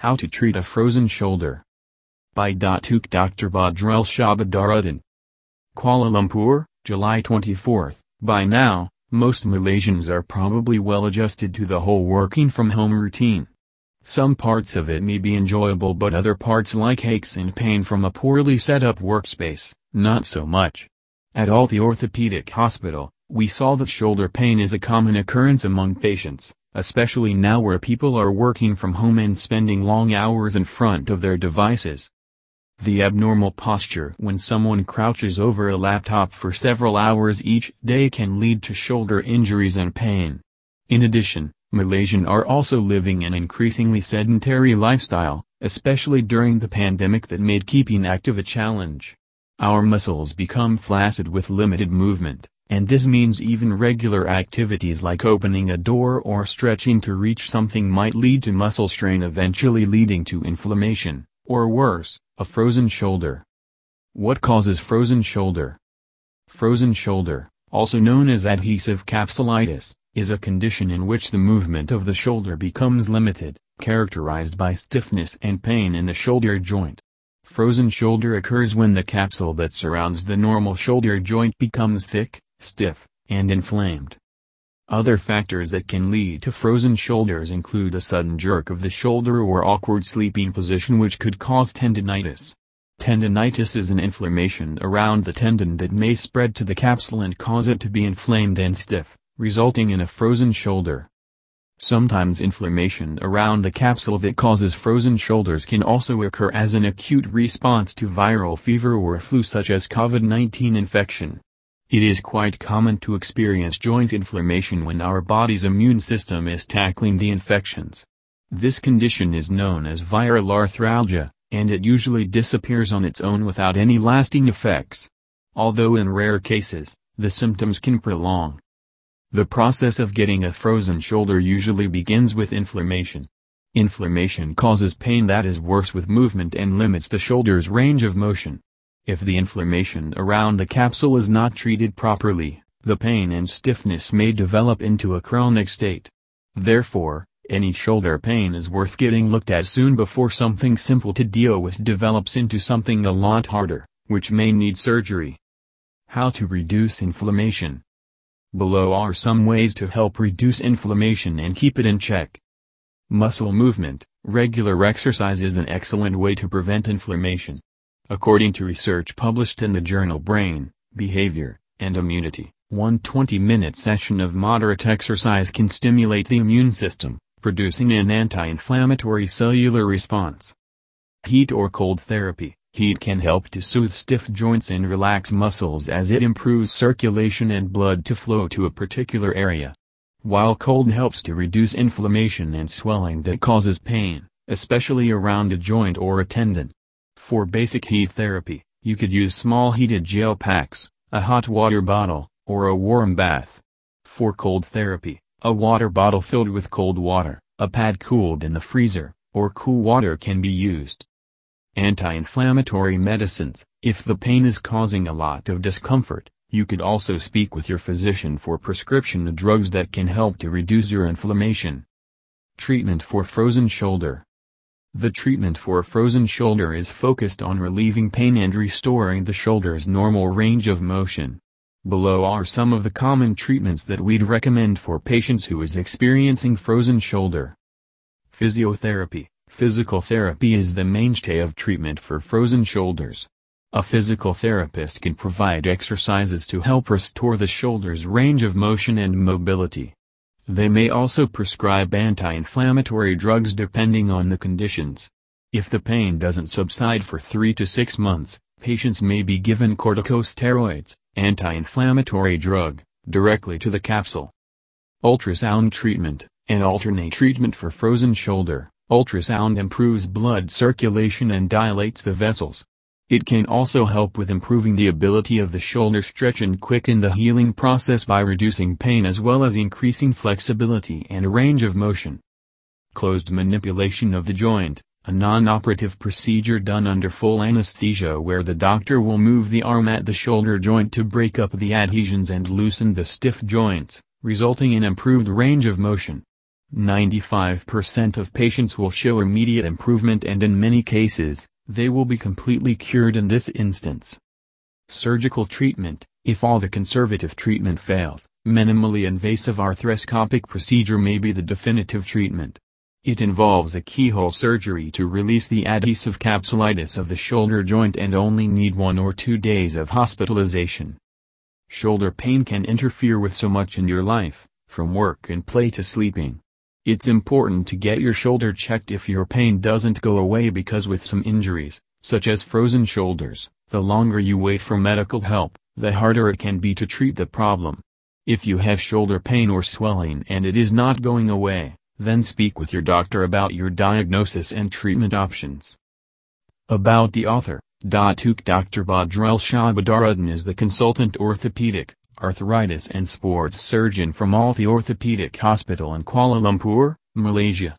How to treat a frozen shoulder. By Datuk Dr. Badrul Shah Badaruddin. Kuala Lumpur, July 24. By now, most Malaysians are probably well adjusted to the whole working from home routine. Some parts of it may be enjoyable but other parts like aches and pain from a poorly set up workspace, not so much. At Alty Orthopedic Hospital, we saw that shoulder pain is a common occurrence among patients especially now where people are working from home and spending long hours in front of their devices. The abnormal posture when someone crouches over a laptop for several hours each day can lead to shoulder injuries and pain. In addition, Malaysians are also living an increasingly sedentary lifestyle, especially during the pandemic that made keeping active a challenge. Our muscles become flaccid with limited movement, and this means even regular activities like opening a door or stretching to reach something might lead to muscle strain eventually leading to inflammation, or worse, a frozen shoulder. What causes frozen shoulder? Frozen shoulder, also known as adhesive capsulitis, is a condition in which the movement of the shoulder becomes limited, characterized by stiffness and pain in the shoulder joint. Frozen shoulder occurs when the capsule that surrounds the normal shoulder joint becomes thick, stiff, and inflamed. Other factors that can lead to frozen shoulders include a sudden jerk of the shoulder or awkward sleeping position which could cause tendinitis. Tendinitis is an inflammation around the tendon that may spread to the capsule and cause it to be inflamed and stiff, resulting in a frozen shoulder. Sometimes inflammation around the capsule that causes frozen shoulders can also occur as an acute response to viral fever or flu such as COVID-19 infection. It is quite common to experience joint inflammation when our body's immune system is tackling the infections. This condition is known as viral arthralgia, and it usually disappears on its own without any lasting effects. Although in rare cases, the symptoms can prolong. The process of getting a frozen shoulder usually begins with inflammation. Inflammation causes pain that is worse with movement and limits the shoulder's range of motion. If the inflammation around the capsule is not treated properly, the pain and stiffness may develop into a chronic state. Therefore, any shoulder pain is worth getting looked at soon before something simple to deal with develops into something a lot harder, which may need surgery. How to reduce inflammation. Below are some ways to help reduce inflammation and keep it in check. Muscle movement, regular exercise is an excellent way to prevent inflammation. According to research published in the journal Brain, Behavior, and Immunity, one 20-minute session of moderate exercise can stimulate the immune system, producing an anti-inflammatory cellular response. Heat or cold therapy Heat can help to soothe stiff joints and relax muscles as it improves circulation and blood to flow to a particular area. While cold helps to reduce inflammation and swelling that causes pain, especially around a joint or a tendon. For basic heat therapy, you could use small heated gel packs, a hot water bottle, or a warm bath. For cold therapy, a water bottle filled with cold water, a pad cooled in the freezer, or cool water can be used. Anti-inflammatory medicines, if the pain is causing a lot of discomfort, you could also speak with your physician for prescription drugs that can help to reduce your inflammation. Treatment for frozen shoulder the treatment for a frozen shoulder is focused on relieving pain and restoring the shoulder's normal range of motion. Below are some of the common treatments that we'd recommend for patients who is experiencing frozen shoulder. Physiotherapy Physical therapy is the mainstay of treatment for frozen shoulders. A physical therapist can provide exercises to help restore the shoulder's range of motion and mobility. They may also prescribe anti-inflammatory drugs depending on the conditions. If the pain doesn't subside for 3 to 6 months, patients may be given corticosteroids, anti-inflammatory drug, directly to the capsule. Ultrasound treatment, an alternate treatment for frozen shoulder. Ultrasound improves blood circulation and dilates the vessels. It can also help with improving the ability of the shoulder stretch and quicken the healing process by reducing pain as well as increasing flexibility and range of motion. Closed manipulation of the joint, a non-operative procedure done under full anesthesia where the doctor will move the arm at the shoulder joint to break up the adhesions and loosen the stiff joints, resulting in improved range of motion. 95% of patients will show immediate improvement and in many cases, they will be completely cured in this instance. Surgical treatment, if all the conservative treatment fails, minimally invasive arthroscopic procedure may be the definitive treatment. It involves a keyhole surgery to release the adhesive capsulitis of the shoulder joint and only need one or two days of hospitalization. Shoulder pain can interfere with so much in your life, from work and play to sleeping. It's important to get your shoulder checked if your pain doesn't go away because with some injuries, such as frozen shoulders, the longer you wait for medical help, the harder it can be to treat the problem. If you have shoulder pain or swelling and it is not going away, then speak with your doctor about your diagnosis and treatment options. About the author, Datuk Dr. Badrul Shah Badaruddin is the consultant orthopedic, arthritis and sports surgeon from Alty Orthopedic Hospital in Kuala Lumpur, Malaysia.